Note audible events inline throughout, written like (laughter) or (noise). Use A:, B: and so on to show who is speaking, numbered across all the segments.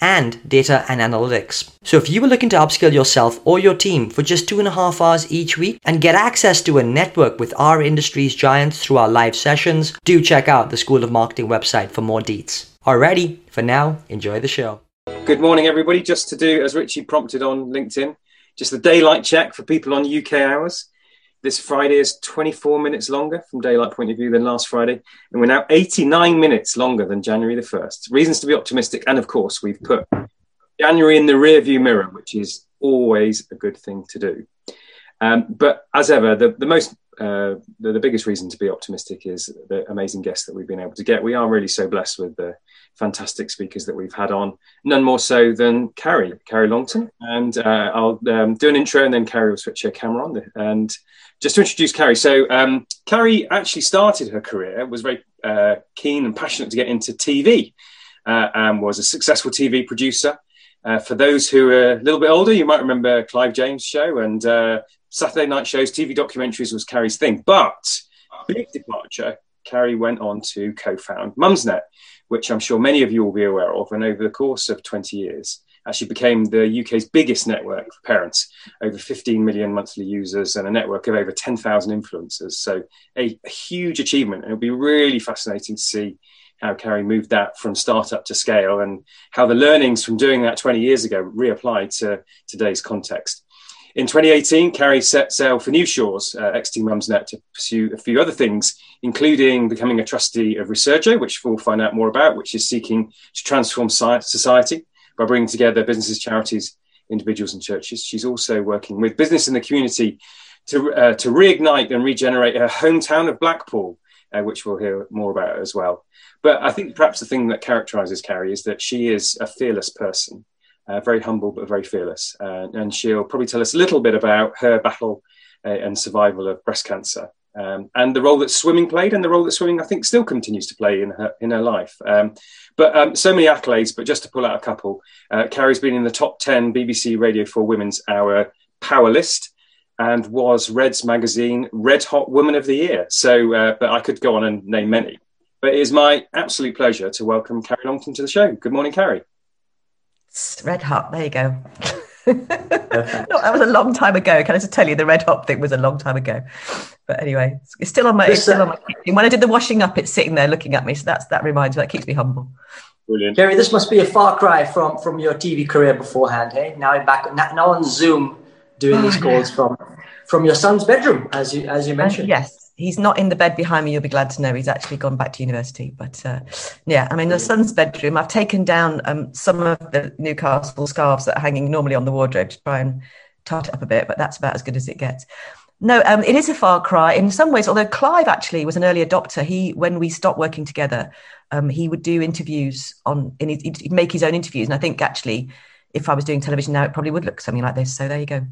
A: and data and analytics. So if you were looking to upskill yourself or your team for just two and a half hours each week and get access to a network with our industry's giants through our live sessions, do check out the School of Marketing website for more deets. Alrighty, for now, enjoy the show.
B: Good morning, everybody. Just to do as Richie prompted on LinkedIn, just the daylight check for people on UK hours. This Friday is 24 minutes longer from daylight point of view than last Friday, and we're now 89 minutes longer than January the 1st. Reasons to be optimistic, and of course, we've put January in the rearview mirror, which is always a good thing to do. Um, but as ever, the, the most uh, the, the, biggest reason to be optimistic is the amazing guests that we've been able to get. We are really so blessed with the fantastic speakers that we've had on, none more so than Carrie, Carrie Longton. And uh, I'll um, do an intro and then Carrie will switch her camera on. And just to introduce Carrie, so um, Carrie actually started her career, was very uh, keen and passionate to get into TV, uh, and was a successful TV producer. Uh, for those who are a little bit older, you might remember Clive James' show and uh, Saturday night shows, TV documentaries was Carrie's thing. But big departure, Carrie went on to co-found Mumsnet, which I'm sure many of you will be aware of. And over the course of 20 years, actually became the UK's biggest network for parents, over 15 million monthly users and a network of over 10,000 influencers. So a, a huge achievement. And it'll be really fascinating to see how Carrie moved that from startup to scale and how the learnings from doing that 20 years ago reapplied to today's context. In 2018, Carrie set sail for new shores, uh, XT Mumsnet, to pursue a few other things, including becoming a trustee of Resurgo, which we'll find out more about, which is seeking to transform society by bringing together businesses, charities, individuals, and churches. She's also working with business in the community to, uh, to reignite and regenerate her hometown of Blackpool, uh, which we'll hear more about as well. But I think perhaps the thing that characterizes Carrie is that she is a fearless person, uh, very humble but very fearless. Uh, and she'll probably tell us a little bit about her battle uh, and survival of breast cancer. Um, and the role that swimming played, and the role that swimming, I think, still continues to play in her in her life. Um, but um, so many accolades. But just to pull out a couple, uh, Carrie's been in the top ten BBC Radio Four Woman's Hour Power List, and was Red's magazine Red Hot Woman of the Year. So, uh, but I could go on and name many. But it is my absolute pleasure to welcome Carrie Longton to the show. Good morning, Carrie.
C: It's red hot. There you go. (laughs) no, that was a long time ago. Can I just tell you, the red hot thing was a long time ago. But anyway, it's still on my. It's still on my. When I did the washing up, it's sitting there looking at me. So that's that reminds me. That keeps me humble.
A: Brilliant, Carrie. This must be a far cry from from your TV career beforehand. Hey, now you're back now on Zoom doing oh, these calls yeah. from from your son's bedroom, as you as you mentioned.
C: Uh, yes, he's not in the bed behind me. You'll be glad to know he's actually gone back to university. But uh, yeah, I mean, the son's bedroom. I've taken down um, some of the Newcastle scarves that are hanging normally on the wardrobe to try and tart it up a bit, but that's about as good as it gets. No, um, it is a far cry in some ways. Although Clive actually was an early adopter. He, when we stopped working together, um, he would do interviews on. In his, he'd make his own interviews, and I think actually, if I was doing television now, it probably would look something like this. So there you go.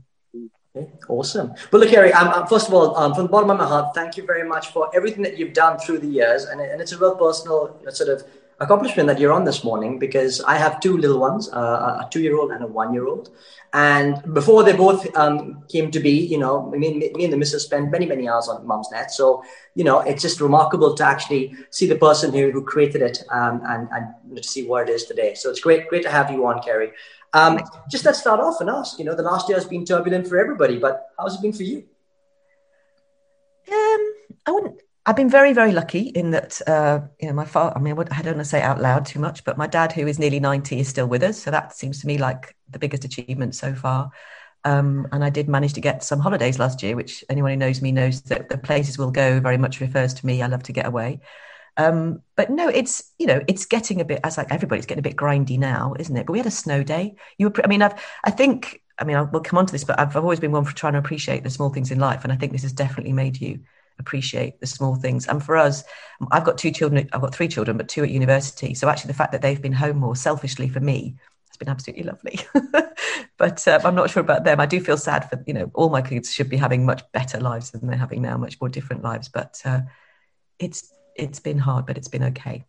A: Awesome. Well, look, Harry, um, um, first of all, um, from the bottom of my heart, thank you very much for everything that you've done through the years. And, and it's a real personal sort of accomplishment that you're on this morning because I have two little ones, uh, a two year old and a one year old. And before they both um, came to be, you know, me, me and the missus spent many, many hours on Mumsnet. So, you know, it's just remarkable to actually see the person who, who created it um, and, and to see where it is today. So it's great, great to have you on, Carrie. Um, just let's start off and ask. You know, the last year has been turbulent for everybody, but how's it been for you?
C: Um, I wouldn't. I've been very, very lucky in that. Uh, you know, my father. I mean, I don't want to say out loud too much, but my dad, who is nearly ninety, is still with us. So that seems to me like the biggest achievement so far. Um, and I did manage to get some holidays last year, which anyone who knows me knows that the places we'll go very much refers to me. I love to get away. Um, but no, it's you know it's getting a bit as like everybody's getting a bit grindy now, isn't it? But we had a snow day. You were, I mean, I've I think I mean I will come on to this, but I've, I've always been one for trying to appreciate the small things in life, and I think this has definitely made you appreciate the small things. And for us, I've got two children. I've got three children, but two at university. So actually, the fact that they've been home more, selfishly for me, has been absolutely lovely. (laughs) but uh, I'm not sure about them. I do feel sad for, you know, all my kids should be having much better lives than they're having now, much more different lives. But uh, it's it's been hard, but it's been okay.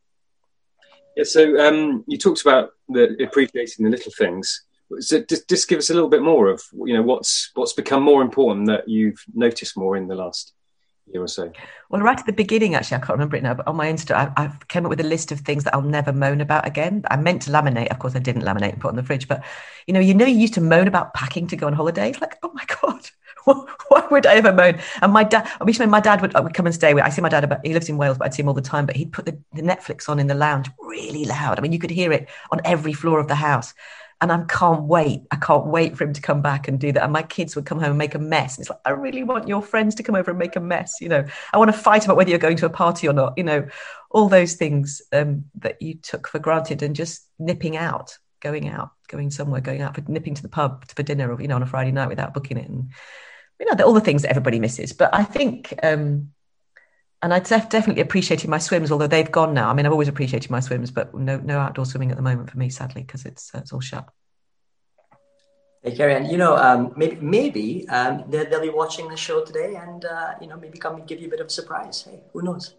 B: Yeah, so um, you talked about the appreciating the little things. So just, just give us a little bit more of you know what's what's become more important that you've noticed more in the last year or so.
C: Well, right at the beginning, actually, I can't remember it now, but on my Insta, I, I came up with a list of things that I'll never moan about again. I meant to laminate, of course, I didn't laminate and put on the fridge, but you know, you know, you used to moan about packing to go on holidays. Like, oh my god, (laughs) why would I ever moan? And my dad, I wish my dad would, would come and stay with. I see my dad about. He lives in Wales, but I'd see him all the time. But he'd put the, the Netflix on in the lounge really loud. I mean, you could hear it on every floor of the house and I can't wait. I can't wait for him to come back and do that. And my kids would come home and make a mess. And it's like, I really want your friends to come over and make a mess. You know, I want to fight about whether you're going to a party or not. You know, all those things um, that you took for granted and just nipping out, going out, going somewhere, going out for nipping to the pub for dinner, you know, on a Friday night without booking it, and you know, all the things that everybody misses. But I think. Um, and I def- definitely appreciated my swims, although they've gone now. I mean, I've always appreciated my swims, but no, no outdoor swimming at the moment for me, sadly, because it's uh, it's all shut.
A: Hey, Carrie, and you know, um, maybe maybe um, they'll, they'll, be watching the show today, and uh, you know, maybe come and give you a bit of a surprise. Hey, who knows?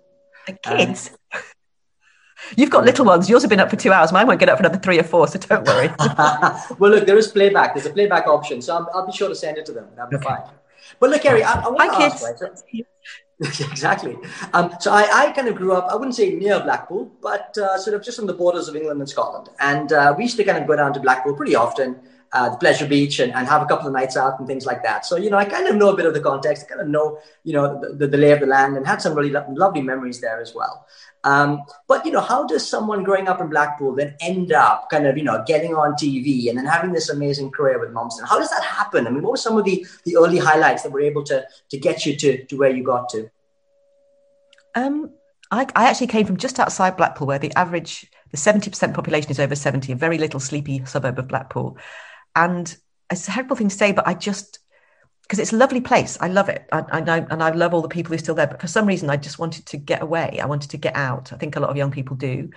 C: The kids. Um, (laughs) You've got little ones. Yours have been up for two hours. Mine won't get up for another three or four, so don't worry. (laughs)
A: well, look, there is playback. There's a playback option, so I'll, I'll be sure to send it to them. That'll be okay. fine. But look, Carrie, I, I want to ask, right? (laughs) (laughs) exactly. Um, so I, I, kind of grew up, I wouldn't say near Blackpool, but uh, sort of just on the borders of England and Scotland. And uh, we used to kind of go down to Blackpool pretty often, uh, the Pleasure Beach, and, and, have a couple of nights out and things like that. So, you know, I kind of know a bit of the context, I kind of know, you know, the, the, lay of the land and had some really lo- lovely memories there as well. Um, but you know, how does someone growing up in Blackpool then end up kind of you know getting on TV and then having this amazing career with Mumsnet? How does that happen? I mean, what were some of the the early highlights that were able to to get you to to where you got to?
C: Um, I, I actually came from just outside Blackpool, where the average the seventy percent population is over seventy, a very little sleepy suburb of Blackpool, and it's a terrible thing to say, but I just because it's a lovely place. I love it. I, I, know, and I love all the people who are still there. But for some reason, I just wanted to get away. I wanted to get out. I think a lot of young people do.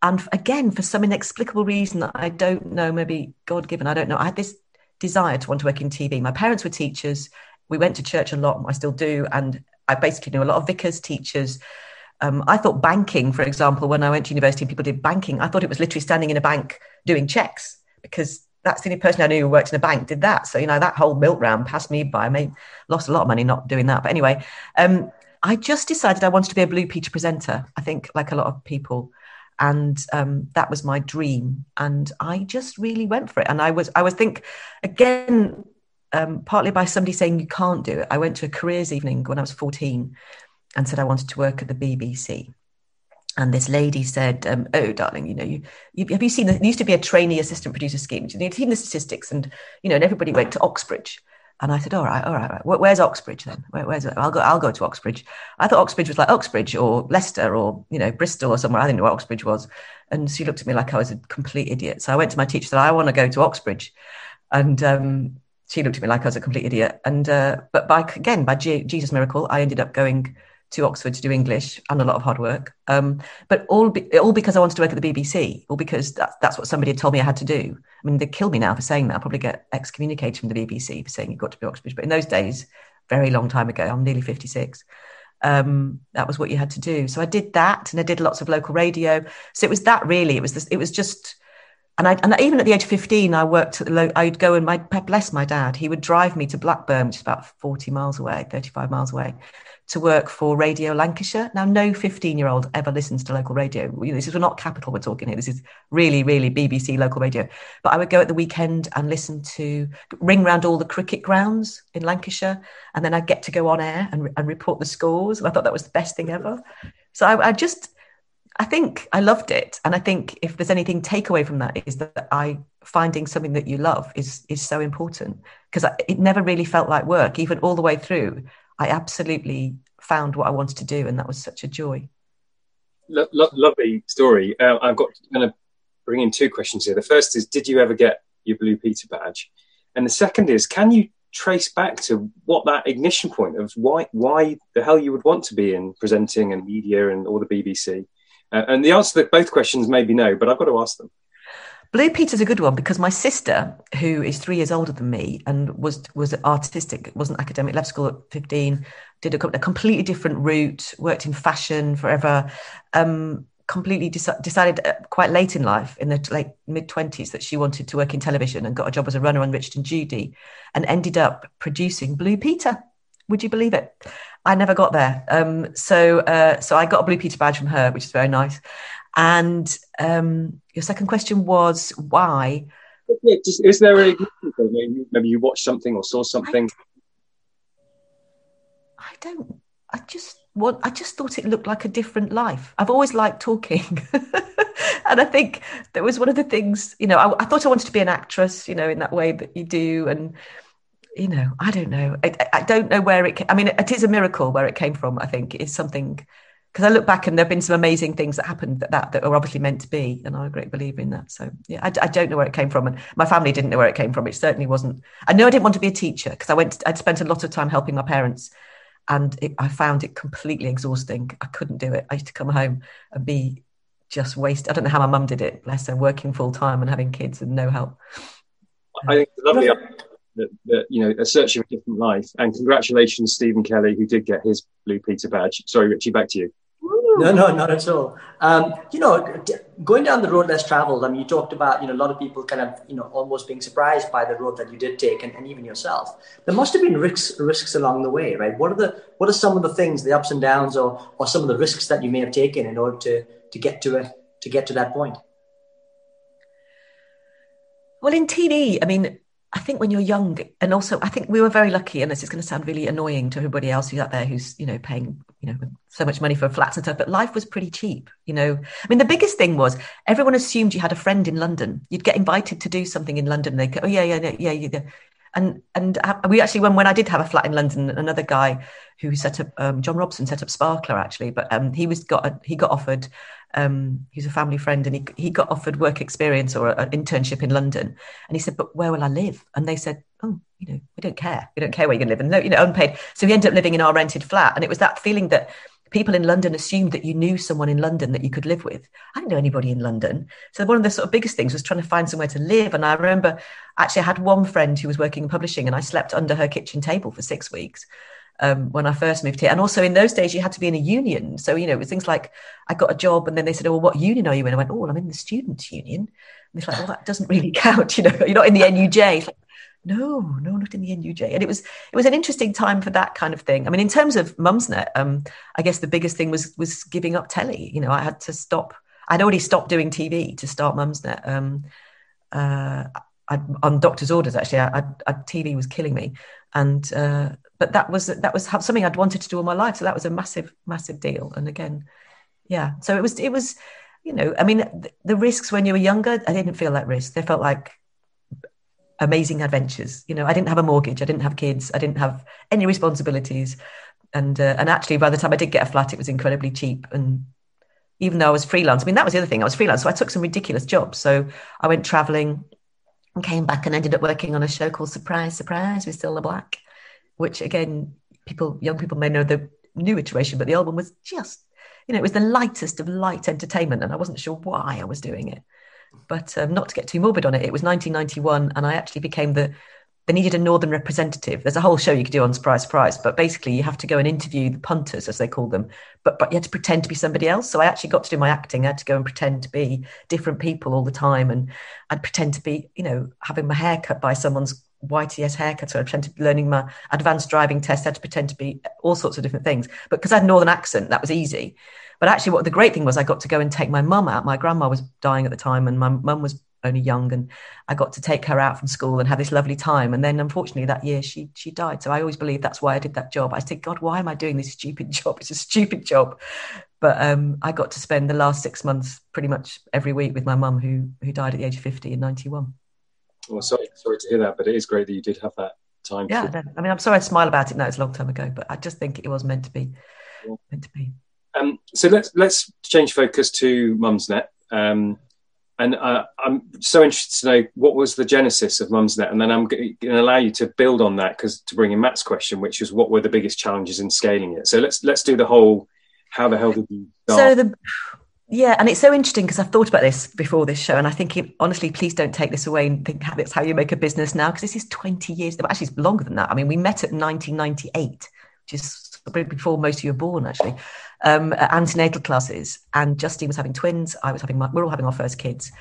C: And again, for some inexplicable reason that I don't know, maybe God given, I don't know. I had this desire to want to work in TV. My parents were teachers. We went to church a lot. I still do. And I basically knew a lot of vicars, teachers. Um, I thought banking, for example, when I went to university and people did banking, I thought it was literally standing in a bank doing checks because that's the only person I knew who worked in a bank did that. So, you know, that whole milk round passed me by. I made, lost a lot of money not doing that. But anyway, um, I just decided I wanted to be a Blue Peter presenter. I think, like a lot of people. And um, that was my dream. And I just really went for it. And I was, I was think, again, um, partly by somebody saying you can't do it. I went to a careers evening when I was 14 and said I wanted to work at the BBC and this lady said, um, "Oh, darling, you know, you, you, have you seen? The, there used to be a trainee assistant producer scheme. You've seen the statistics, and you know, and everybody went to Oxbridge." And I said, "All right, all right, all right. Where's Oxbridge then? Where, where's? I'll go. I'll go to Oxbridge." I thought Oxbridge was like Oxbridge or Leicester or you know Bristol or somewhere. I didn't know where Oxbridge was, and she looked at me like I was a complete idiot. So I went to my teacher, said, "I want to go to Oxbridge," and um, she looked at me like I was a complete idiot. And uh, but by again by G- Jesus miracle, I ended up going to Oxford to do English and a lot of hard work. Um, but all be, all because I wanted to work at the BBC, or because that, that's what somebody had told me I had to do. I mean, they kill me now for saying that. I'll probably get excommunicated from the BBC for saying you've got to be Oxford. But in those days, very long time ago, I'm nearly 56. Um, that was what you had to do. So I did that, and I did lots of local radio. So it was that really. It was this, it was just. And I, and even at the age of 15, I worked at the low, I'd go and my, bless my dad, he would drive me to Blackburn, which is about 40 miles away, 35 miles away to work for Radio Lancashire. Now, no 15 year old ever listens to local radio. This is we're not capital we're talking here. This is really, really BBC local radio. But I would go at the weekend and listen to, ring around all the cricket grounds in Lancashire. And then I'd get to go on air and, and report the scores. And I thought that was the best thing ever. So I, I just, I think I loved it. And I think if there's anything takeaway from that is that I finding something that you love is is so important because it never really felt like work even all the way through I absolutely found what I wanted to do, and that was such a joy.
B: Lo- lo- lovely story. Uh, I've got going to bring in two questions here. The first is, did you ever get your Blue Peter badge? And the second is, can you trace back to what that ignition point of why why the hell you would want to be in presenting and media and all the BBC? Uh, and the answer to both questions may be no, but I've got to ask them
C: Blue Peter's a good one because my sister, who is three years older than me and was was artistic, wasn't academic, left school at fifteen, did a, a completely different route, worked in fashion forever. Um, completely de- decided uh, quite late in life, in the like mid twenties, that she wanted to work in television and got a job as a runner on Richard and Judy, and ended up producing Blue Peter. Would you believe it? I never got there. Um, so uh, so I got a Blue Peter badge from her, which is very nice. And um, your second question was why?
B: Is there a maybe you watched something or saw something?
C: I, I don't. I just what I just thought it looked like a different life. I've always liked talking. (laughs) and I think that was one of the things, you know, I, I, thought I wanted to be an actress, you know, in that way that you do. And, you know, I don't know. I, I don't know where it, I mean, it is a miracle where it came from, I think. It's something because I look back and there have been some amazing things that happened that, that, that are obviously meant to be, and I'm a great believer in that. So yeah, I, I, don't know where it came from, and my family didn't know where it came from. It certainly wasn't. I know I didn't want to be a teacher because I went. I'd spent a lot of time helping my parents, and it, I found it completely exhausting. I couldn't do it. I used to come home and be just wasted. I don't know how my mum did it. Bless her, working full time and having kids and no help.
B: I think it's lovely that, that you know a search of a different life. And congratulations, Stephen Kelly, who did get his Blue Peter badge. Sorry, Richie, back to you.
A: No, no, not at all. Um, you know, going down the road less traveled. I mean, you talked about you know a lot of people kind of you know almost being surprised by the road that you did take, and, and even yourself. There must have been risks risks along the way, right? What are the what are some of the things, the ups and downs, or or some of the risks that you may have taken in order to to get to it to get to that point?
C: Well, in TV, I mean, I think when you're young, and also I think we were very lucky, and this is going to sound really annoying to everybody else who's out there who's you know paying you know so much money for flats and stuff, but life was pretty cheap. You know, I mean, the biggest thing was everyone assumed you had a friend in London. You'd get invited to do something in London. They go, oh yeah, yeah, yeah, yeah. And and we actually when when I did have a flat in London, another guy who set up um, John Robson set up Sparkler actually, but um, he was got a, he got offered um, he's a family friend and he, he got offered work experience or an internship in London. And he said, but where will I live? And they said, oh, you know, we don't care. We don't care where you're to live. And no, you know, unpaid. So he ended up living in our rented flat. And it was that feeling that people in London assumed that you knew someone in London that you could live with. I didn't know anybody in London. So one of the sort of biggest things was trying to find somewhere to live. And I remember actually I had one friend who was working in publishing and I slept under her kitchen table for six weeks um, when I first moved here. And also in those days, you had to be in a union. So, you know, it was things like I got a job and then they said, oh, well, what union are you in? I went, oh, well, I'm in the students' union. And it's like, well, that doesn't really (laughs) count. You know, you're not in the NUJ. It's like, no, no, not in the NUJ. And it was it was an interesting time for that kind of thing. I mean, in terms of Mumsnet, um, I guess the biggest thing was was giving up telly. You know, I had to stop. I'd already stopped doing TV to start Mumsnet. Um, uh, I, on doctor's orders, actually, I, I, TV was killing me, and uh, but that was that was something I'd wanted to do all my life. So that was a massive, massive deal. And again, yeah. So it was it was, you know, I mean, the, the risks when you were younger, I didn't feel like risks. They felt like amazing adventures. You know, I didn't have a mortgage, I didn't have kids, I didn't have any responsibilities, and uh, and actually, by the time I did get a flat, it was incredibly cheap. And even though I was freelance, I mean, that was the other thing. I was freelance, so I took some ridiculous jobs. So I went traveling and came back and ended up working on a show called Surprise, Surprise with Cilla Black which again, people, young people may know the new iteration, but the old one was just, you know, it was the lightest of light entertainment, and I wasn't sure why I was doing it. But um, not to get too morbid on it, it was 1991, and I actually became the they needed a northern representative. There's a whole show you could do on Surprise Surprise, but basically you have to go and interview the punters, as they call them, but but you had to pretend to be somebody else. So I actually got to do my acting. I had to go and pretend to be different people all the time, and I'd pretend to be, you know, having my hair cut by someone's YTS haircut. So I pretend to be learning my advanced driving test. I had to pretend to be all sorts of different things. But because I had a northern accent, that was easy. But actually, what the great thing was, I got to go and take my mum out. My grandma was dying at the time, and my mum was only young, and I got to take her out from school and have this lovely time. And then, unfortunately, that year she she died. So I always believe that's why I did that job. I said, God, why am I doing this stupid (laughs) job? It's a stupid job. But um, I got to spend the last six months pretty much every week with my mum, who who died at the age of fifty in ninety one.
B: Well, sorry, sorry to hear that, but it is great that you did have that time.
C: Yeah. I mean, I'm sorry I smile about it now. It's a long time ago, but I just think it was meant to be. Meant to be.
B: Um, so let's let's change focus to Mumsnet. Um, and uh, I'm so interested to know what was the genesis of Mumsnet, and then I'm going to allow you to build on that because to bring in Matt's question, which is what were the biggest challenges in scaling it. So let's let's do the whole. How the hell did you?
C: Start? So the yeah, and it's so interesting because I've thought about this before this show, and I think it, honestly, please don't take this away and think that's how you make a business now because this is 20 years. Actually, it's longer than that. I mean, we met at 1998, which is before most of you were born, actually, um, antenatal classes. And Justine was having twins. I was having my, we're all having our first kids,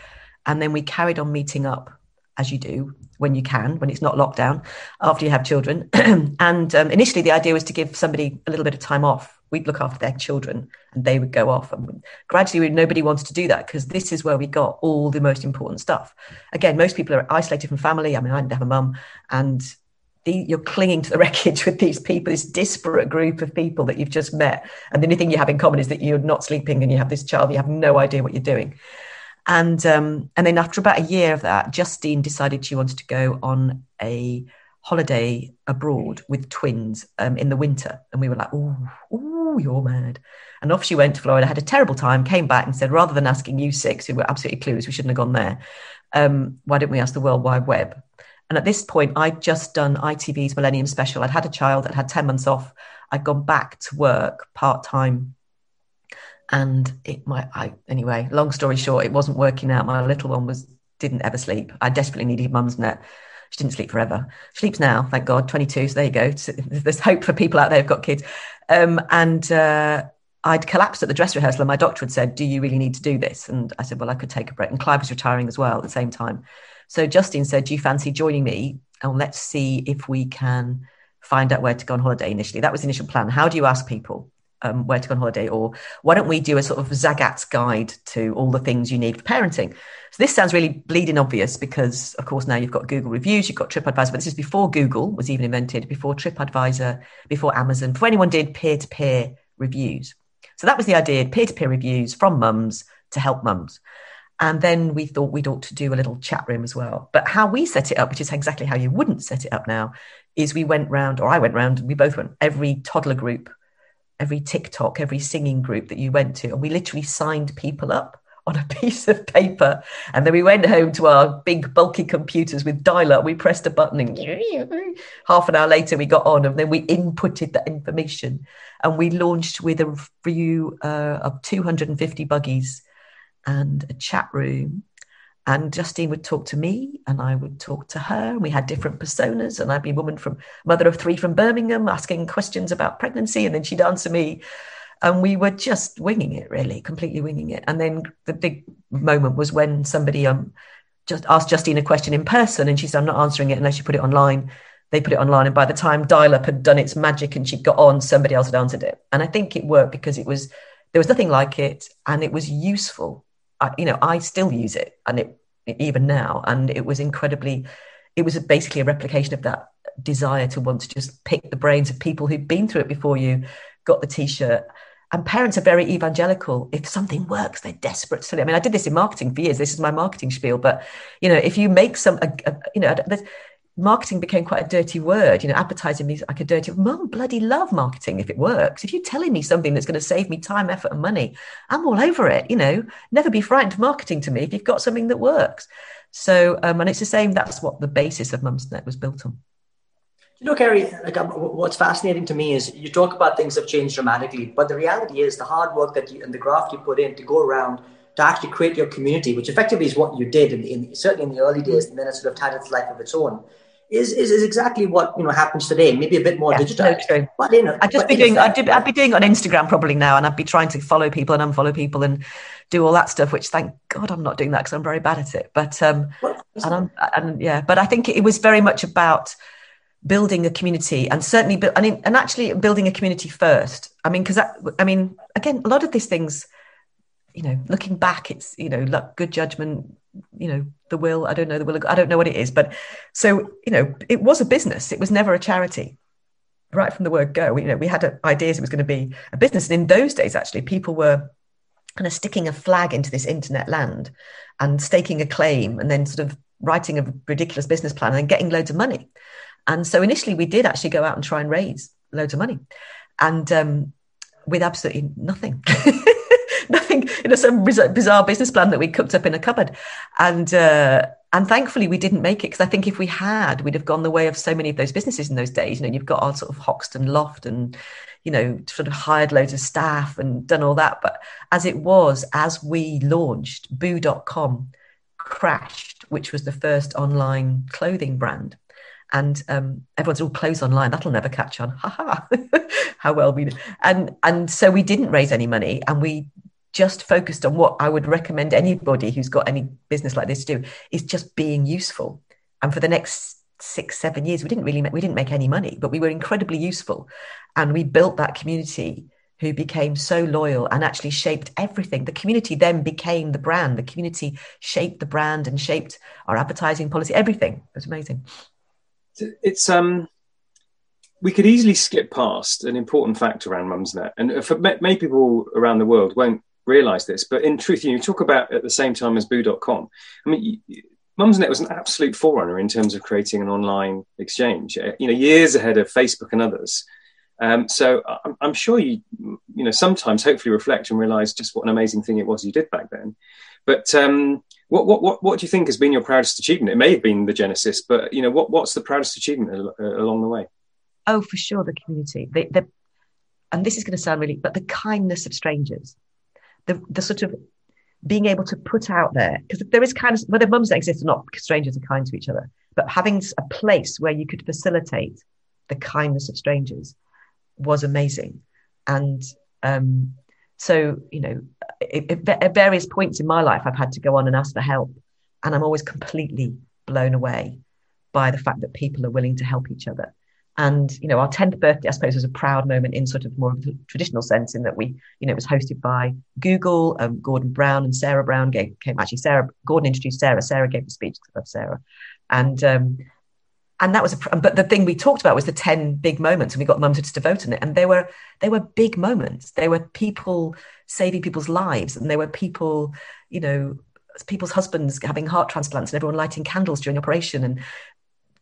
C: and then we carried on meeting up as you do when you can, when it's not lockdown, after you have children. (clears throat) and um, initially, the idea was to give somebody a little bit of time off we'd look after their children and they would go off and gradually nobody wanted to do that because this is where we got all the most important stuff again most people are isolated from family i mean i didn't have a mum and the, you're clinging to the (laughs) wreckage with these people this disparate group of people that you've just met and the only thing you have in common is that you're not sleeping and you have this child you have no idea what you're doing and um, and then after about a year of that justine decided she wanted to go on a holiday abroad with twins um, in the winter. And we were like, oh, oh, you're mad. And off she went to Florida, had a terrible time, came back and said, rather than asking you six, who were absolutely clueless, we shouldn't have gone there, um, why don't we ask the World Wide Web? And at this point, I'd just done ITV's Millennium Special. I'd had a child, I'd had 10 months off. I'd gone back to work part time. And it might, I, anyway, long story short, it wasn't working out. My little one was, didn't ever sleep. I desperately needed Mumsnet. She didn't sleep forever. She sleeps now, thank God, 22. So there you go. (laughs) There's hope for people out there who've got kids. Um, and uh, I'd collapsed at the dress rehearsal, and my doctor had said, Do you really need to do this? And I said, Well, I could take a break. And Clive was retiring as well at the same time. So Justine said, Do you fancy joining me? And let's see if we can find out where to go on holiday initially. That was the initial plan. How do you ask people? Um, where to go on holiday, or why don't we do a sort of Zagat's guide to all the things you need for parenting? So this sounds really bleeding obvious because, of course, now you've got Google reviews, you've got TripAdvisor, but this is before Google was even invented, before TripAdvisor, before Amazon, before anyone did peer to peer reviews. So that was the idea peer to peer reviews from mums to help mums. And then we thought we'd ought to do a little chat room as well. But how we set it up, which is exactly how you wouldn't set it up now, is we went round, or I went round, we both went, every toddler group, every TikTok, every singing group that you went to, and we literally signed people up on a (laughs) piece of paper. And then we went home to our big bulky computers with dial up. We pressed a button and (laughs) half an hour later we got on and then we inputted that information. And we launched with a review uh, of 250 buggies and a chat room. And Justine would talk to me and I would talk to her. We had different personas. And I'd be a woman from mother of three from Birmingham asking questions about pregnancy. And then she'd answer me and we were just winging it really completely winging it and then the big moment was when somebody um just asked justine a question in person and she said i'm not answering it unless you put it online they put it online and by the time dial up had done its magic and she got on somebody else had answered it and i think it worked because it was there was nothing like it and it was useful I, you know i still use it and it even now and it was incredibly it was basically a replication of that desire to want to just pick the brains of people who've been through it before you got the t-shirt and parents are very evangelical. If something works, they're desperate to. I mean, I did this in marketing for years. This is my marketing spiel. But you know, if you make some, a, a, you know, marketing became quite a dirty word. You know, advertising is like a dirty. Mom, bloody love marketing if it works. If you're telling me something that's going to save me time, effort, and money, I'm all over it. You know, never be frightened of marketing to me if you've got something that works. So, um, and it's the same. That's what the basis of Mumsnet was built on.
D: You know, Carrie, like what's fascinating to me is you talk about things have changed dramatically, but the reality is the hard work that you and the graft you put in to go around to actually create your community, which effectively is what you did in, in certainly in the early days, and then it sort of had its life of its own. Is, is, is exactly what you know happens today. Maybe a bit more yeah, digital.
C: No, but you know, I'd just be doing. I'd, do, I'd be doing on Instagram probably now, and I'd be trying to follow people and unfollow people and do all that stuff. Which thank God I'm not doing that because I'm very bad at it. But um, well, and I'm and yeah, but I think it was very much about building a community and certainly I mean, and actually building a community first i mean because i mean again a lot of these things you know looking back it's you know luck good judgment you know the will. I don't know the will i don't know what it is but so you know it was a business. It was never a charity. Right from the word go you know we had ideas it was going to be a business. And in those days actually people were kind of sticking a flag into this internet land and staking a claim and then sort of writing a ridiculous business plan and getting loads of money. And so initially we did actually go out and try and raise loads of money. And um, with absolutely nothing. (laughs) (laughs) nothing, you know, some bizarre business plan that we cooked up in a cupboard. And, uh, and thankfully we didn't make it because I think if we had, we'd have gone the way of so many of those businesses in those days. You know, you've got our sort of Hoxton loft and you know, sort of hired loads of staff and done all that. But as it was, as we launched, boo.com crashed, which was the first online clothing brand. And um, everyone's all clothes online. That'll never catch on. (laughs) Ha ha! (laughs) How well we and and so we didn't raise any money, and we just focused on what I would recommend anybody who's got any business like this to do is just being useful. And for the next six, seven years, we didn't really make, we didn't make any money, but we were incredibly useful, and we built that community who became so loyal and actually shaped everything. The community then became the brand. The community shaped the brand and shaped our advertising policy. Everything it was amazing.
B: It's um, we could easily skip past an important fact around Mumsnet, and for many people around the world won't realize this, but in truth, you, talk about at the same time as Boo.com. I mean, Mumsnet was an absolute forerunner in terms of creating an online exchange. Uh, you know, years ahead of Facebook and others. Um, so I'm, I'm, sure you, you know, sometimes hopefully reflect and realize just what an amazing thing it was you did back then. But um, what, what, what, what do you think has been your proudest achievement? It may have been the Genesis, but you know, what, what's the proudest achievement along the way?
C: Oh, for sure, the community. The, the, and this is going to sound really, but the kindness of strangers the, the sort of being able to put out there because there is kind of whether mums that exist or not strangers are kind to each other but having a place where you could facilitate the kindness of strangers was amazing. And um, so you know at various points in my life i've had to go on and ask for help and i'm always completely blown away by the fact that people are willing to help each other and you know, our 10th birthday, I suppose, was a proud moment in sort of more of the traditional sense, in that we, you know, it was hosted by Google, um, Gordon Brown and Sarah Brown gave, came actually Sarah Gordon introduced Sarah, Sarah gave the speech I love Sarah, and um, and that was a but the thing we talked about was the 10 big moments and we got mum to just devote on it. And they were they were big moments. They were people saving people's lives and they were people you know people's husbands having heart transplants and everyone lighting candles during operation and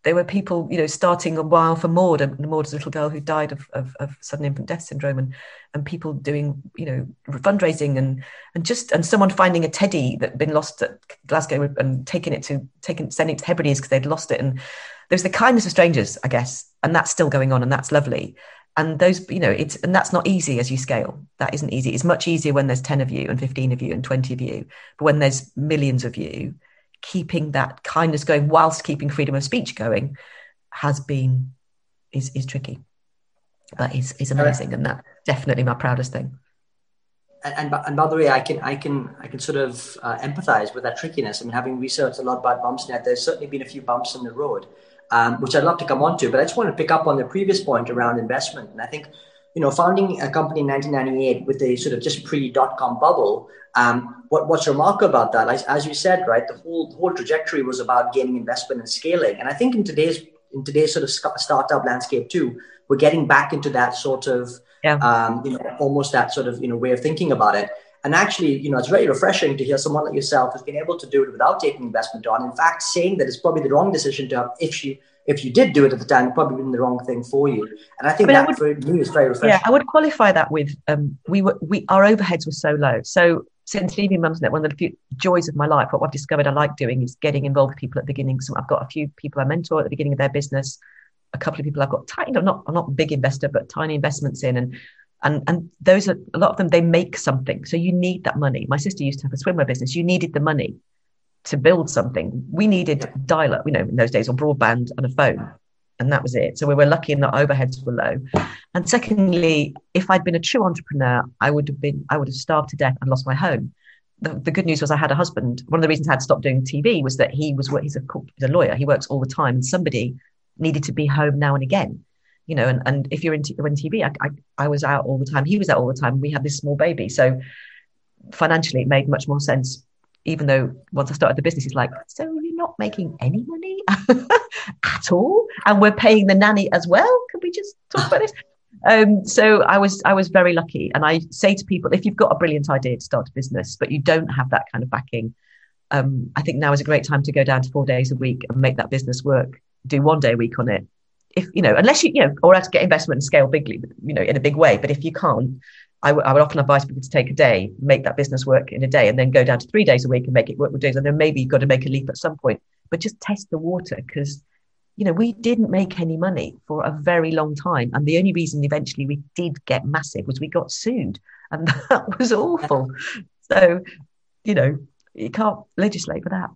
C: there were people, you know, starting a while for Maud, and Maud is a little girl who died of, of, of, sudden infant death syndrome, and and people doing, you know, fundraising and and just and someone finding a teddy that had been lost at Glasgow and taking it to taking sending it to Hebrides because they'd lost it, and there's the kindness of strangers, I guess, and that's still going on, and that's lovely. And those, you know, it's and that's not easy as you scale. That isn't easy. It's much easier when there's ten of you and fifteen of you and twenty of you, but when there's millions of you keeping that kindness going whilst keeping freedom of speech going has been is is tricky but is is amazing and that's definitely my proudest thing
D: and, and, and by the way, I can I can I can sort of uh, empathize with that trickiness. I mean, having researched a lot about Mumsnet, there's certainly been a few bumps in the road, um, which I'd love to come on to. But I just want to pick up on the previous point around investment. And I think, you know, founding a company in 1998 with a sort of just pre dot com bubble, um, what, what's remarkable about that, as, as you said, right, the whole the whole trajectory was about gaining investment and scaling. And I think in today's in today's sort of startup landscape too, we're getting back into that sort of yeah. um, you know almost that sort of you know way of thinking about it. And actually, you know, it's very refreshing to hear someone like yourself who's been able to do it without taking investment on. In fact, saying that it's probably the wrong decision to have if you if you did do it at the time, it probably been the wrong thing for you. And I think I mean, that I would, for me is very refreshing.
C: Yeah, I would qualify that with um, we were we our overheads were so low. So since leaving Mumsnet, one of the few joys of my life, what I've discovered I like doing is getting involved with people at the beginning. So I've got a few people I mentor at the beginning of their business, a couple of people I've got tiny, I'm not, I'm not big investor, but tiny investments in. And and and those are a lot of them, they make something. So you need that money. My sister used to have a swimwear business. You needed the money to build something. We needed dial-up, you know, in those days, or broadband and a phone and that was it. So we were lucky in that overheads were low. And secondly, if I'd been a true entrepreneur, I would have been I would have starved to death and lost my home. The, the good news was I had a husband. One of the reasons I had stopped doing TV was that he was he's a he's a lawyer. He works all the time, and somebody needed to be home now and again. You know, and, and if you're in, t- in TV, I, I, I was out all the time. He was out all the time. We had this small baby, so financially it made much more sense even though once I started the business, he's like, so you're not making any money (laughs) at all, and we're paying the nanny as well. Can we just talk about this? (laughs) Um, so I was I was very lucky, and I say to people, if you've got a brilliant idea to start a business, but you don't have that kind of backing, um, I think now is a great time to go down to four days a week and make that business work. Do one day a week on it, if you know, unless you you know, or have to get investment and scale bigly, you know, in a big way. But if you can't, I, w- I would often advise people to take a day, make that business work in a day, and then go down to three days a week and make it work with days. And then maybe you've got to make a leap at some point, but just test the water because you know, we didn't make any money for a very long time. And the only reason eventually we did get massive was we got sued. And (laughs) that was awful. So, you know, you can't legislate for that.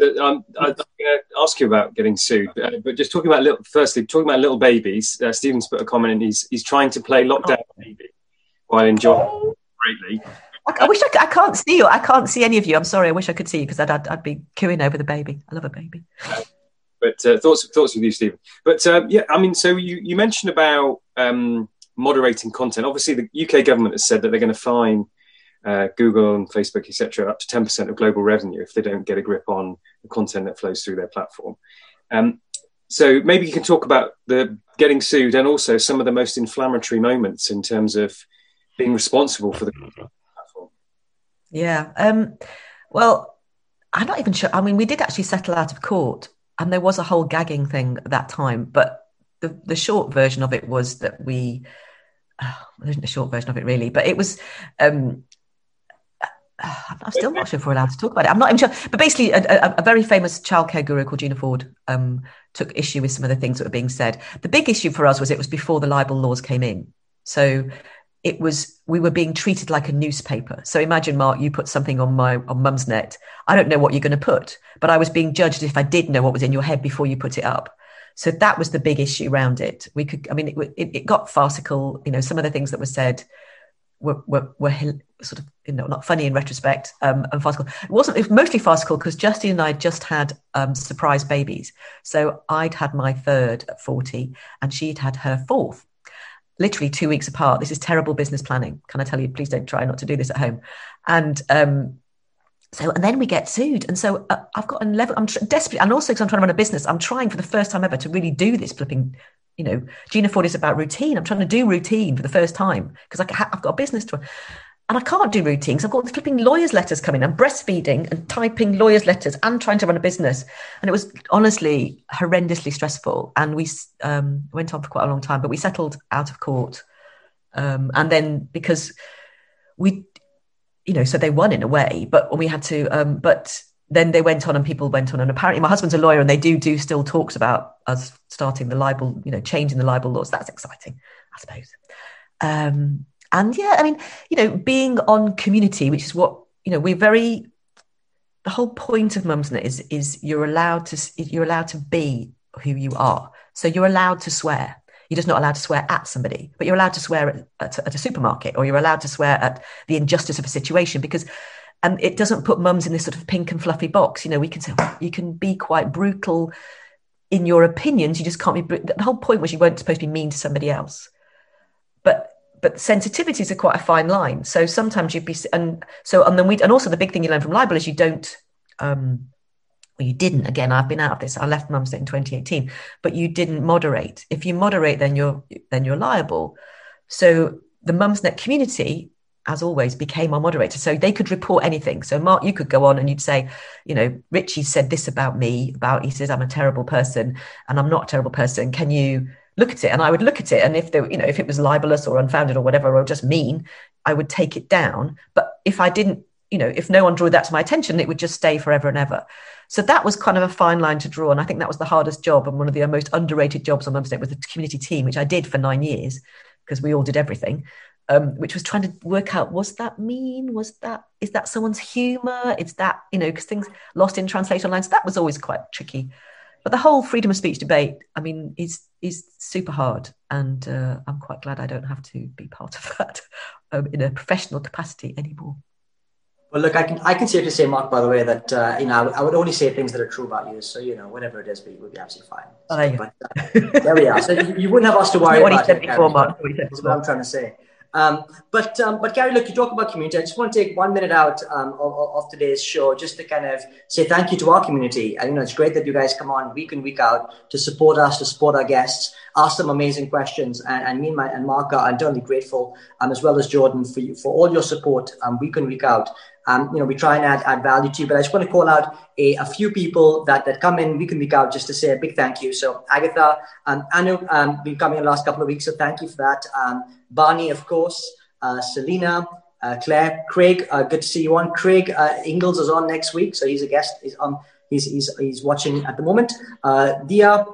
B: Uh, um, I'm going to ask you about getting sued, uh, but just talking about little. Firstly, talking about little babies. Uh, Stephen's put a comment in. He's he's trying to play lockdown oh. baby while enjoying greatly.
C: I, I wish I, I can't see you. I can't see any of you. I'm sorry. I wish I could see you because I'd, I'd, I'd be cooing over the baby. I love a baby.
B: but uh, thoughts thoughts with you, Stephen. But um, yeah, I mean, so you you mentioned about um, moderating content. Obviously, the UK government has said that they're going to fine uh, Google and Facebook, etc., up to 10% of global revenue if they don't get a grip on the content that flows through their platform. Um, so maybe you can talk about the getting sued and also some of the most inflammatory moments in terms of being responsible for the platform.
C: Yeah. Um, well, I'm not even sure. I mean, we did actually settle out of court, and there was a whole gagging thing at that time. But the the short version of it was that we. (sighs) Oh, there isn't a short version of it really, but it was um, (sighs) I'm still not sure if we're allowed to talk about it. I'm not even sure. But basically, a, a, a very famous childcare guru called Gina Ford um, took issue with some of the things that were being said. The big issue for us was it was before the libel laws came in. So it was we were being treated like a newspaper. So imagine, Mark, you put something on my on Mumsnet I don't know what you're going to put, but I was being judged if I did know what was in your head before you put it up. So that was the big issue around it. We could, I mean, it, it, it got farcical. You know, some of the things that were said were, were, were sort of you know not funny in retrospect um, and farcical. It wasn't. It was mostly farcical because Justine and I just had um, surprise babies. So I'd had my third at forty, and she'd had her fourth, literally two weeks apart. This is terrible business planning. Can I tell you? Please don't try not to do this at home. And um, so and then we get sued and so uh, i've got a level i'm tr- desperate and also because i'm trying to run a business i'm trying for the first time ever to really do this flipping you know, Gina Ford is about routine. I'm trying to do routine for the first time because I've got a business to run. And I can't do routines. I've got flipping lawyers' letters coming. I'm breastfeeding and typing lawyers' letters and trying to run a business. And it was honestly horrendously stressful. And we um, went on for quite a long time, but we settled out of court. Um, and then because we, you know, so they won in a way, but we had to, um, but then they went on and people went on and apparently my husband's a lawyer and they do do still talks about us starting the libel you know changing the libel laws that's exciting i suppose um, and yeah i mean you know being on community which is what you know we're very the whole point of mumsnet is is you're allowed to you're allowed to be who you are so you're allowed to swear you're just not allowed to swear at somebody but you're allowed to swear at, at, at a supermarket or you're allowed to swear at the injustice of a situation because and it doesn't put mums in this sort of pink and fluffy box. You know, we can say oh, you can be quite brutal in your opinions. You just can't be. The whole point was you weren't supposed to be mean to somebody else, but but sensitivities are quite a fine line. So sometimes you'd be and so and then we and also the big thing you learn from libel is you don't. um well, you didn't. Again, I've been out of this. I left Mumsnet in 2018, but you didn't moderate. If you moderate, then you're then you're liable. So the Mumsnet community as always, became our moderator. So they could report anything. So Mark, you could go on and you'd say, you know, Richie said this about me, about he says I'm a terrible person and I'm not a terrible person. Can you look at it? And I would look at it. And if there, you know, if it was libelous or unfounded or whatever, or just mean, I would take it down. But if I didn't, you know, if no one drew that to my attention, it would just stay forever and ever. So that was kind of a fine line to draw. And I think that was the hardest job and one of the most underrated jobs on Mumsnet was the community team, which I did for nine years because we all did everything um, which was trying to work out was that mean was that is that someone's humor is that you know because things lost in translation lines that was always quite tricky but the whole freedom of speech debate i mean is is super hard and uh, i'm quite glad i don't have to be part of (laughs) that um, in a professional capacity anymore
D: well, look, I can I can safely say, Mark, by the way, that uh, you know I, I, would only say things that are true about you. So you know, whatever it is, we would be absolutely fine.
C: Oh, there,
D: but, uh, there we are. So you, you, wouldn't have us to (laughs) worry
C: what
D: about.
C: He said before, Mark.
D: That's what I'm trying to say. Um, but um, but Carrie, look, you talk about community. I just want to take one minute out um, of, of, today's show just to kind of say thank you to our community. And you know, it's great that you guys come on week in week out to support us, to support our guests, ask them amazing questions. And, and me and, my, and Mark are eternally grateful, um, as well as Jordan for you, for all your support um, week in week out. Um, you know, we try and add, add value to you. But I just want to call out a, a few people that, that come in week in, week out just to say a big thank you. So Agatha, um, Anu, um, been coming in the last couple of weeks, so thank you for that. Um, Barney, of course, uh, Selena, uh, Claire, Craig, uh, good to see you on. Craig uh, Ingles is on next week, so he's a guest. He's on. he's, he's, he's watching at the moment. Uh, Dia,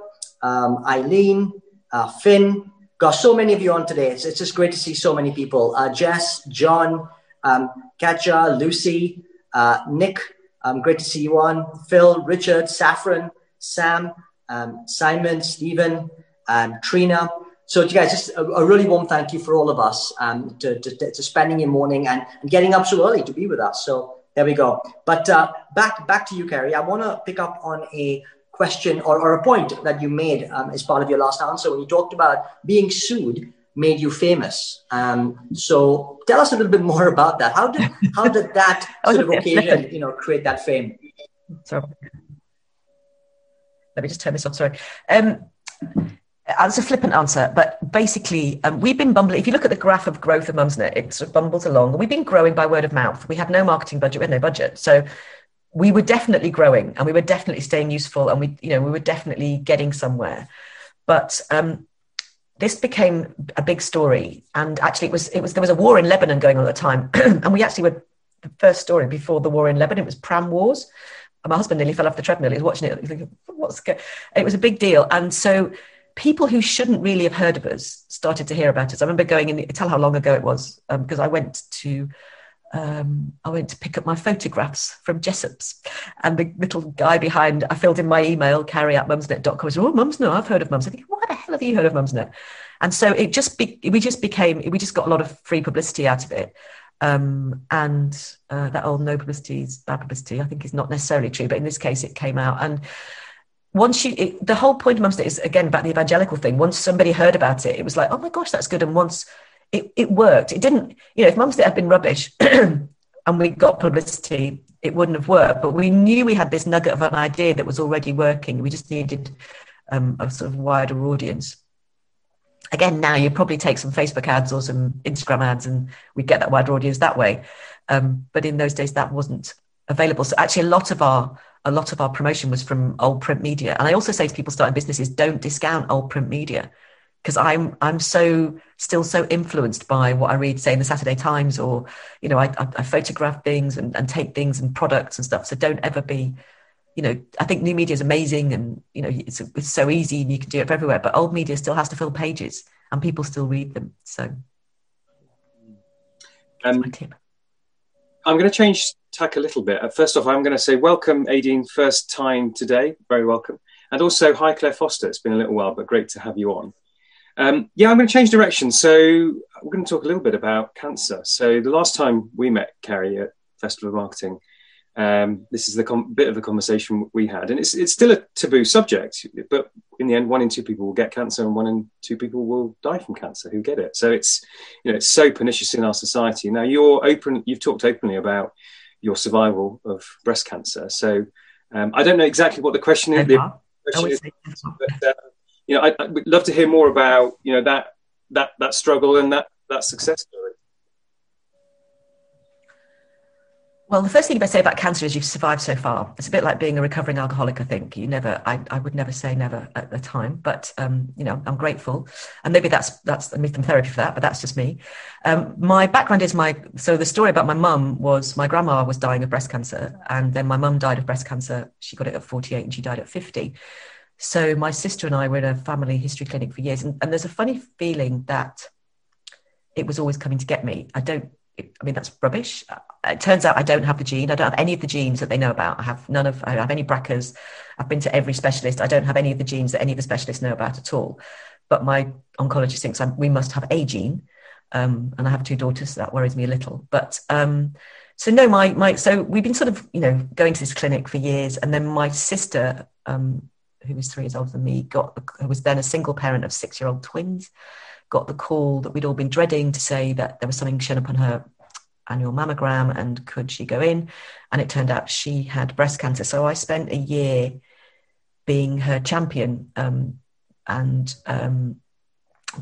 D: um, Eileen, uh, Finn, got so many of you on today. It's, it's just great to see so many people. Uh, Jess, John, um, Katja, Lucy, uh, Nick, um, great to see you on. Phil, Richard, Saffron, Sam, um, Simon, Stephen, um, Trina. So, you guys, just a, a, really warm thank you for all of us um, to, to, to, spending your morning and, and, getting up so early to be with us. So, there we go. But uh, back back to you, Carrie. I want to pick up on a question or, or a point that you made um, as part of your last answer when you talked about being sued made you famous. Um, so tell us a little bit more about that. How did how did that (laughs) sort of occasion, you know, create that fame?
C: Sorry. Let me just turn this off. Sorry. Um, that's a flippant answer, but basically, um, we've been bumbling. If you look at the graph of growth of Mumsnet, it sort of bumbles along. We've been growing by word of mouth. We had no marketing budget, we had no budget. So we were definitely growing and we were definitely staying useful and we, you know, we were definitely getting somewhere. But um, this became a big story. And actually, it was, it was, there was a war in Lebanon going on at the time. (clears throat) and we actually were the first story before the war in Lebanon. It was Pram Wars. And my husband nearly fell off the treadmill. He was watching it. What's It was a big deal. And so people who shouldn't really have heard of us started to hear about us. I remember going in, tell how long ago it was, because um, I went to um, I went to pick up my photographs from Jessops, and the little guy behind, I filled in my email, carrie at mumsnet.com. I said, Oh, Mumsnet, I've heard of Mumsnet. I think, Why the hell have you heard of Mumsnet? And so it just, be, we just became, we just got a lot of free publicity out of it. Um, and uh, that old no publicity is bad publicity, I think is not necessarily true, but in this case, it came out. And once you, it, the whole point of Mumsnet is again about the evangelical thing. Once somebody heard about it, it was like, oh my gosh, that's good. And once it, it worked. It didn't, you know, if Mumsnet had been rubbish (clears throat) and we got publicity, it wouldn't have worked. But we knew we had this nugget of an idea that was already working. We just needed um, a sort of wider audience. Again, now you probably take some Facebook ads or some Instagram ads and we get that wider audience that way. Um, but in those days, that wasn't available. So actually, a lot of our a lot of our promotion was from old print media. And I also say to people starting businesses, don't discount old print media because I'm I'm so still so influenced by what I read, say in the Saturday Times, or you know, I, I, I photograph things and, and take things and products and stuff. So don't ever be, you know, I think new media is amazing and you know it's it's so easy and you can do it everywhere, but old media still has to fill pages and people still read them. So
B: um, my tip. I'm going to change tack a little bit. First off, I'm going to say welcome, Aideen, first time today. Very welcome. And also, hi, Claire Foster. It's been a little while, but great to have you on. Um, yeah, I'm going to change direction. So we're going to talk a little bit about cancer. So the last time we met, Carrie, at Festival of Marketing, um, this is the com- bit of the conversation we had, and it's it's still a taboo subject. But in the end, one in two people will get cancer, and one in two people will die from cancer who get it. So it's you know it's so pernicious in our society. Now you're open. You've talked openly about your survival of breast cancer. So um, I don't know exactly what the question is. The question is but, uh, you know, I, I would love to hear more about you know that that that struggle and that that success story.
C: Well, the first thing you I say about cancer is you've survived so far. It's a bit like being a recovering alcoholic. I think you never. I, I would never say never at the time, but um, you know, I'm grateful, and maybe that's that's I need some therapy for that. But that's just me. Um, my background is my so the story about my mum was my grandma was dying of breast cancer, and then my mum died of breast cancer. She got it at 48, and she died at 50. So my sister and I were in a family history clinic for years, and, and there's a funny feeling that it was always coming to get me. I don't. I mean, that's rubbish. It turns out I don't have the gene. I don't have any of the genes that they know about. I have none of. I have any BRCAs. I've been to every specialist. I don't have any of the genes that any of the specialists know about at all. But my oncologist thinks I'm, we must have a gene, um, and I have two daughters. So that worries me a little. But um, so no, my my. So we've been sort of you know going to this clinic for years, and then my sister um, who was three years older than me, got who was then a single parent of six year old twins, got the call that we'd all been dreading to say that there was something shown up on her annual mammogram and could she go in? And it turned out she had breast cancer. So I spent a year being her champion um, and um,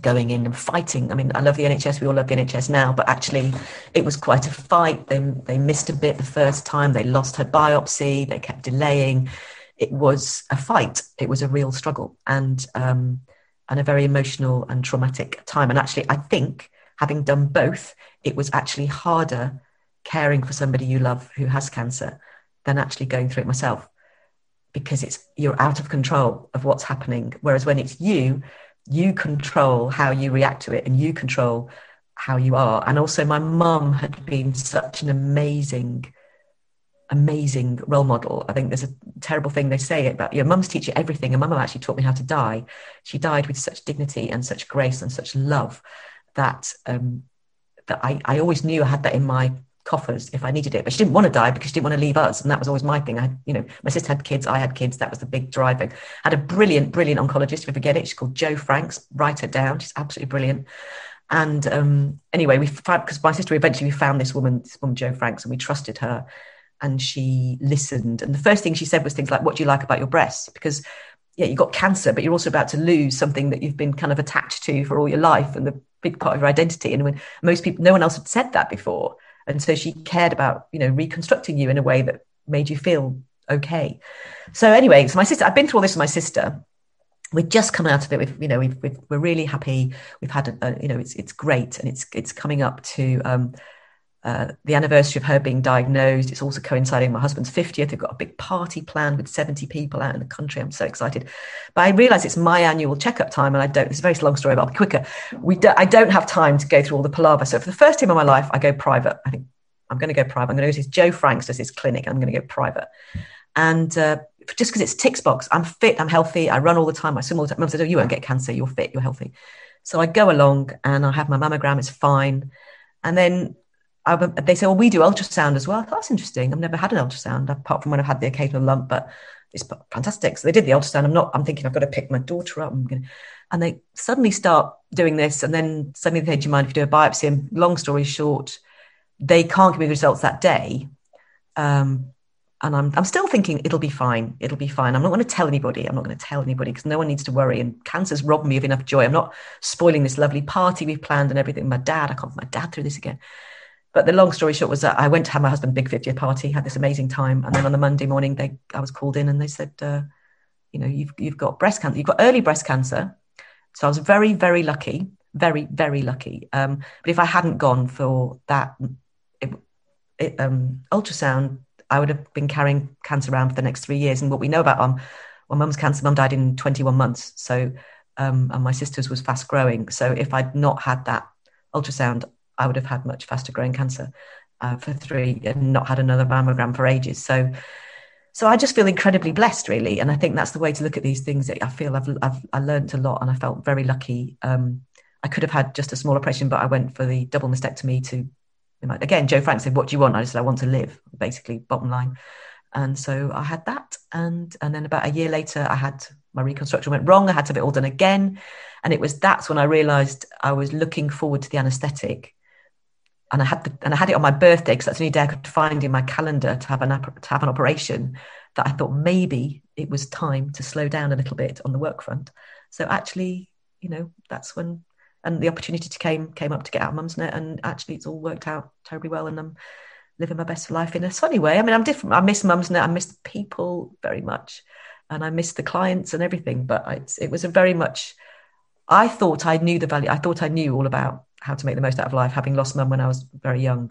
C: going in and fighting. I mean, I love the NHS. We all love the NHS now, but actually, it was quite a fight. They they missed a bit the first time. They lost her biopsy. They kept delaying it was a fight. It was a real struggle and um, and a very emotional and traumatic time. And actually, I think having done both, it was actually harder caring for somebody you love who has cancer than actually going through it myself. because it's you're out of control of what's happening. Whereas when it's you, you control how you react to it and you control how you are. And also, my mum had been such an amazing, amazing role model. I think there's a terrible thing they say about your mums teach you everything. And mum actually taught me how to die. She died with such dignity and such grace and such love that um, that I, I always knew I had that in my coffers if I needed it. But she didn't want to die because she didn't want to leave us. And that was always my thing. I, had, you know, my sister had kids, I had kids. That was the big driving. I had a brilliant, brilliant oncologist. If you forget it, she's called Jo Franks. Write her down. She's absolutely brilliant. And um, anyway, we found because my sister eventually we found this woman, this woman Jo Franks, and we trusted her. And she listened. And the first thing she said was things like, "What do you like about your breasts?" Because yeah, you got cancer, but you're also about to lose something that you've been kind of attached to for all your life and the big part of your identity. And when most people, no one else had said that before, and so she cared about you know reconstructing you in a way that made you feel okay. So anyway, so my sister, I've been through all this with my sister. We've just come out of it. We've, you know, we've, we are really happy. We've had a, a, you know, it's it's great, and it's it's coming up to um, uh, the anniversary of her being diagnosed. It's also coinciding my husband's 50th. They've got a big party planned with 70 people out in the country. I'm so excited. But I realize it's my annual checkup time and I don't, it's a very long story, but I'll be quicker. We do, I don't have time to go through all the palaver. So for the first time in my life, I go private. I think I'm going to go private. I'm going to go to this Jo Franks does his clinic. I'm going to go private. And uh, just because it's ticks box, I'm fit, I'm healthy, I run all the time, I swim all the time. Mum said, Oh, you won't get cancer, you're fit, you're healthy. So I go along and I have my mammogram, it's fine. And then I, they say, well, we do ultrasound as well. That's interesting. I've never had an ultrasound apart from when I've had the occasional lump, but it's fantastic. So they did the ultrasound. I'm not, I'm thinking I've got to pick my daughter up. And they suddenly start doing this. And then suddenly they say, do you mind if you do a biopsy? And long story short, they can't give me the results that day. Um, and I'm, I'm still thinking it'll be fine. It'll be fine. I'm not going to tell anybody. I'm not going to tell anybody because no one needs to worry. And cancer's robbed me of enough joy. I'm not spoiling this lovely party we've planned and everything. My dad, I can't put my dad through this again. But the long story short was that I went to have my husband big 50th party, had this amazing time, and then on the Monday morning, they I was called in and they said, uh, you know, you've you've got breast cancer, you've got early breast cancer. So I was very very lucky, very very lucky. Um, but if I hadn't gone for that it, it, um, ultrasound, I would have been carrying cancer around for the next three years. And what we know about um, well, mum's cancer, mum died in 21 months. So um, and my sister's was fast growing. So if I'd not had that ultrasound, I would have had much faster growing cancer uh, for three and not had another mammogram for ages. So, so I just feel incredibly blessed, really, and I think that's the way to look at these things. I feel I've I've I learned a lot, and I felt very lucky. Um, I could have had just a small operation, but I went for the double mastectomy to. Again, Jo Frank said, "What do you want?" I said, "I want to live." Basically, bottom line. And so I had that, and and then about a year later, I had my reconstruction went wrong. I had to have it all done again, and it was that's when I realised I was looking forward to the anaesthetic and I had the, and I had it on my birthday because that's the only day I could find in my calendar to have an to have an operation. That I thought maybe it was time to slow down a little bit on the work front. So actually, you know, that's when and the opportunity to came came up to get out of Mumsnet, and actually it's all worked out terribly well, and I'm living my best life in a sunny way. I mean, I'm different. I miss Mumsnet. I miss people very much, and I miss the clients and everything. But I, it was a very much. I thought I knew the value. I thought I knew all about how to make the most out of life, having lost mum when I was very young.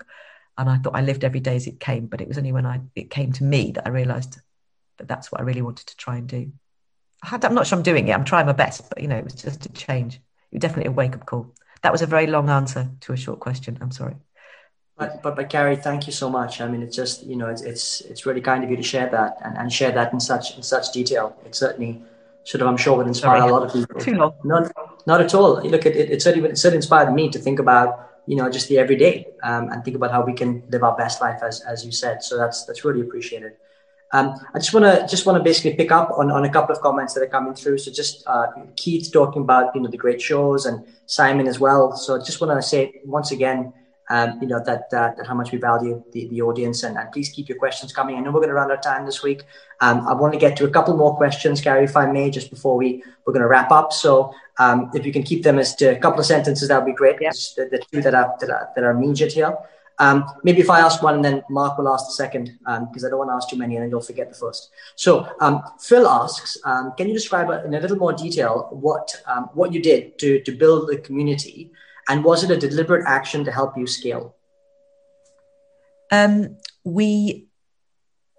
C: And I thought I lived every day as it came, but it was only when I it came to me that I realised that that's what I really wanted to try and do. I am not sure I'm doing it. I'm trying my best, but you know, it was just a change. It was definitely a wake up call. That was a very long answer to a short question. I'm sorry.
D: But, but but Carrie, thank you so much. I mean, it's just you know, it's it's it's really kind of you to share that and, and share that in such in such detail. It certainly should have, I'm sure, would inspire sorry. a lot of people.
C: Too long.
D: No, not at all. Look, it, it, it certainly it certainly inspired me to think about you know just the everyday um, and think about how we can live our best life as as you said. So that's that's really appreciated. Um, I just want to just want to basically pick up on, on a couple of comments that are coming through. So just uh, Keith talking about you know the great shows and Simon as well. So I just want to say once again, um, you know that, that, that how much we value the, the audience and, and please keep your questions coming. I know we're going to run out of time this week. Um, I want to get to a couple more questions, Carrie, if I may, just before we we're going to wrap up. So um, if you can keep them as to a couple of sentences, that would be great. Yes, the, the two that are that are, that are immediate here. Um, maybe if I ask one and then Mark will ask the second, because um, I don't want to ask too many and then you'll forget the first. So um, Phil asks, um, can you describe in a little more detail what um, what you did to to build the community and was it a deliberate action to help you scale?
C: Um, we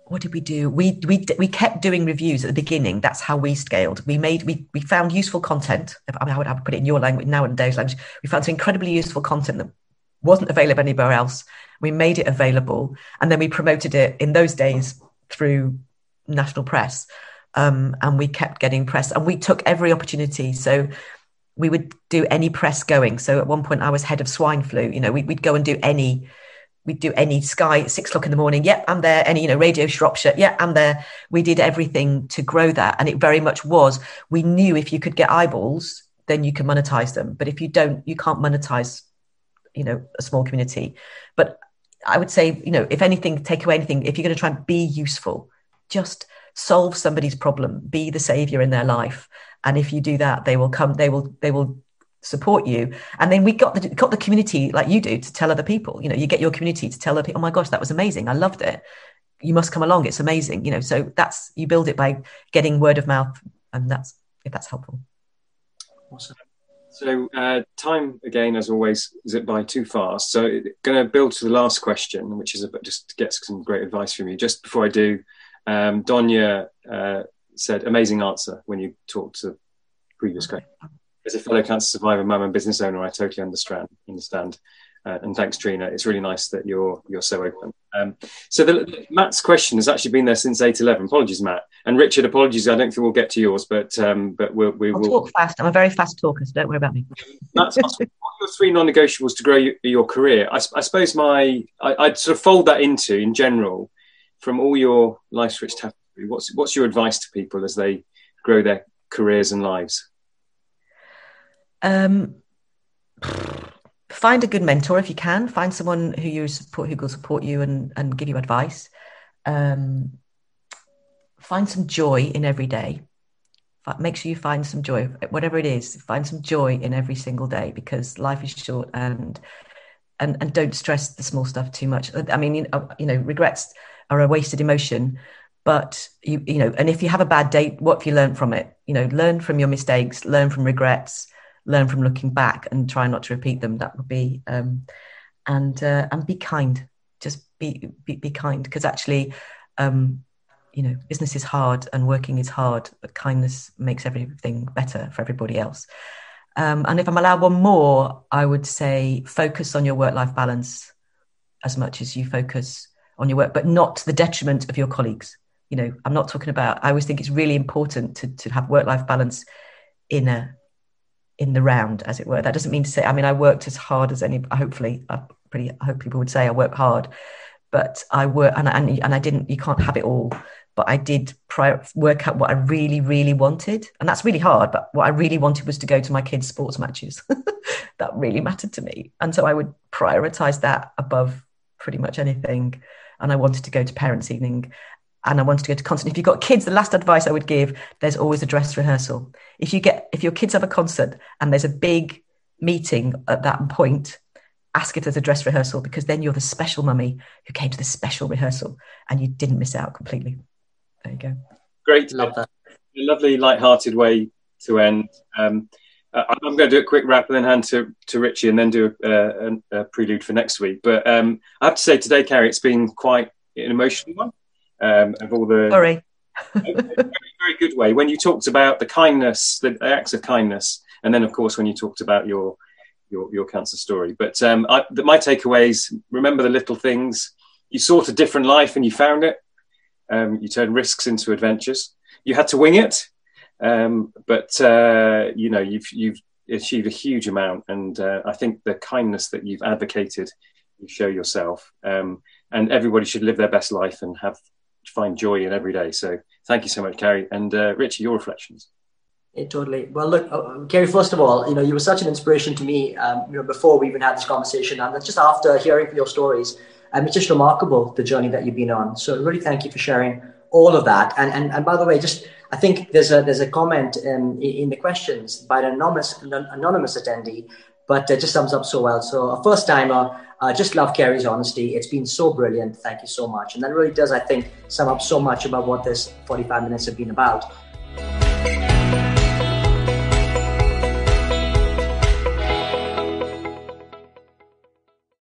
C: what did we do? We we we kept doing reviews at the beginning. That's how we scaled. We made we we found useful content. I mean, I would, I would put it in your language now in nowadays language. We found some incredibly useful content that wasn't available anywhere else. We made it available, and then we promoted it in those days through national press. Um, and we kept getting press, and we took every opportunity. So we would do any press going. So at one point, I was head of swine flu. You know, we, would go and do any we'd do any Sky at six o'clock in the morning. Yep, I'm there. Any, you know, Radio Shropshire. Yeah, I'm there. We did everything to grow that. And it very much was, we knew if you could get eyeballs, then you can monetize them. But if you don't, you can't monetize, you know, a small community. But I would say, you know, if anything, take away anything, if you're going to try and be useful, just solve somebody's problem, be the savior in their life. And if you do that, they will come, they will, they will support you. And then we got the got the community like you do to tell other people. You know you get your community to tell other people oh my gosh that was amazing. I loved it. You must come along. It's amazing. You know so that's you build it by getting word of mouth and that's if that's helpful.
B: Awesome. So uh, time again as always it by too fast. So going to build to the last question which is about just to get some great advice from you. Just before i do um, donya uh, said amazing answer when you talked to previous guy as a fellow cancer survivor, mum, and business owner, I totally understand. Understand. Uh, and thanks, Trina. It's really nice that you're you're so open. Um, so the, Matt's question has actually been there since eight eleven. Apologies, Matt. And Richard, apologies. I don't think we'll get to yours, but um, but we'll, we
C: I'll
B: will
C: talk fast. I'm a very fast talker, so don't worry about me.
B: Matt's (laughs) what are your three non-negotiables to grow your, your career? I, I, suppose my I, would sort of fold that into in general from all your life's rich tapestry. What's what's your advice to people as they grow their careers and lives?
C: Um, find a good mentor if you can. Find someone who you support, who will support you and and give you advice. Um, find some joy in every day. Make sure you find some joy, whatever it is. Find some joy in every single day because life is short and and and don't stress the small stuff too much. I mean, you know, you know regrets are a wasted emotion, but you you know, and if you have a bad date what have you learned from it? You know, learn from your mistakes, learn from regrets learn from looking back and try not to repeat them. That would be um, and uh, and be kind. Just be be, be kind because actually, um, you know, business is hard and working is hard, but kindness makes everything better for everybody else. Um, and if I'm allowed one more, I would say focus on your work life balance as much as you focus on your work, but not to the detriment of your colleagues. You know, I'm not talking about, I always think it's really important to, to have work life balance in a in the round, as it were. That doesn't mean to say, I mean, I worked as hard as any, hopefully, I pretty I hope people would say I work hard, but I work and, and, and I didn't, you can't have it all. But I did prior, work out what I really, really wanted. And that's really hard. But what I really wanted was to go to my kids' sports matches. (laughs) that really mattered to me. And so I would prioritize that above pretty much anything. And I wanted to go to parents' evening and I wanted to go to concert. If you've got kids, the last advice I would give, there's always a dress rehearsal. If you get if your kids have a concert and there's a big meeting at that point, ask if there's a dress rehearsal because then you're the special mummy who came to the special rehearsal and you didn't miss out completely. There you go.
B: Great, love that. A lovely, light-hearted way to end. Um, uh, I'm going to do a quick wrap and then hand to, to Richie and then do a, a, a prelude for next week. But um, I have to say today, Carrie, it's been quite an emotional one um, of all the
C: sorry. (laughs)
B: Very, very good way. When you talked about the kindness the acts of kindness and then of course when you talked about your your, your cancer story. But um, I, the, my takeaways remember the little things. You sought a different life and you found it. Um, you turned risks into adventures. You had to wing it um, but uh, you know you've you've achieved a huge amount and uh, i think the kindness that you've advocated you show yourself um, and everybody should live their best life and have find joy in every day. So thank you so much, Carrie. And uh, Richie, your reflections.
D: Yeah, totally. Well, look, uh, Carrie. First of all, you know, you were such an inspiration to me. Um, you know, before we even had this conversation, and just after hearing your stories, um, it's just remarkable the journey that you've been on. So, really, thank you for sharing all of that. And and, and by the way, just I think there's a there's a comment um, in the questions by an anonymous anonymous attendee, but it just sums up so well. So, a first timer uh, just love Carrie's honesty. It's been so brilliant. Thank you so much. And that really does, I think, sum up so much about what this 45 minutes have been about.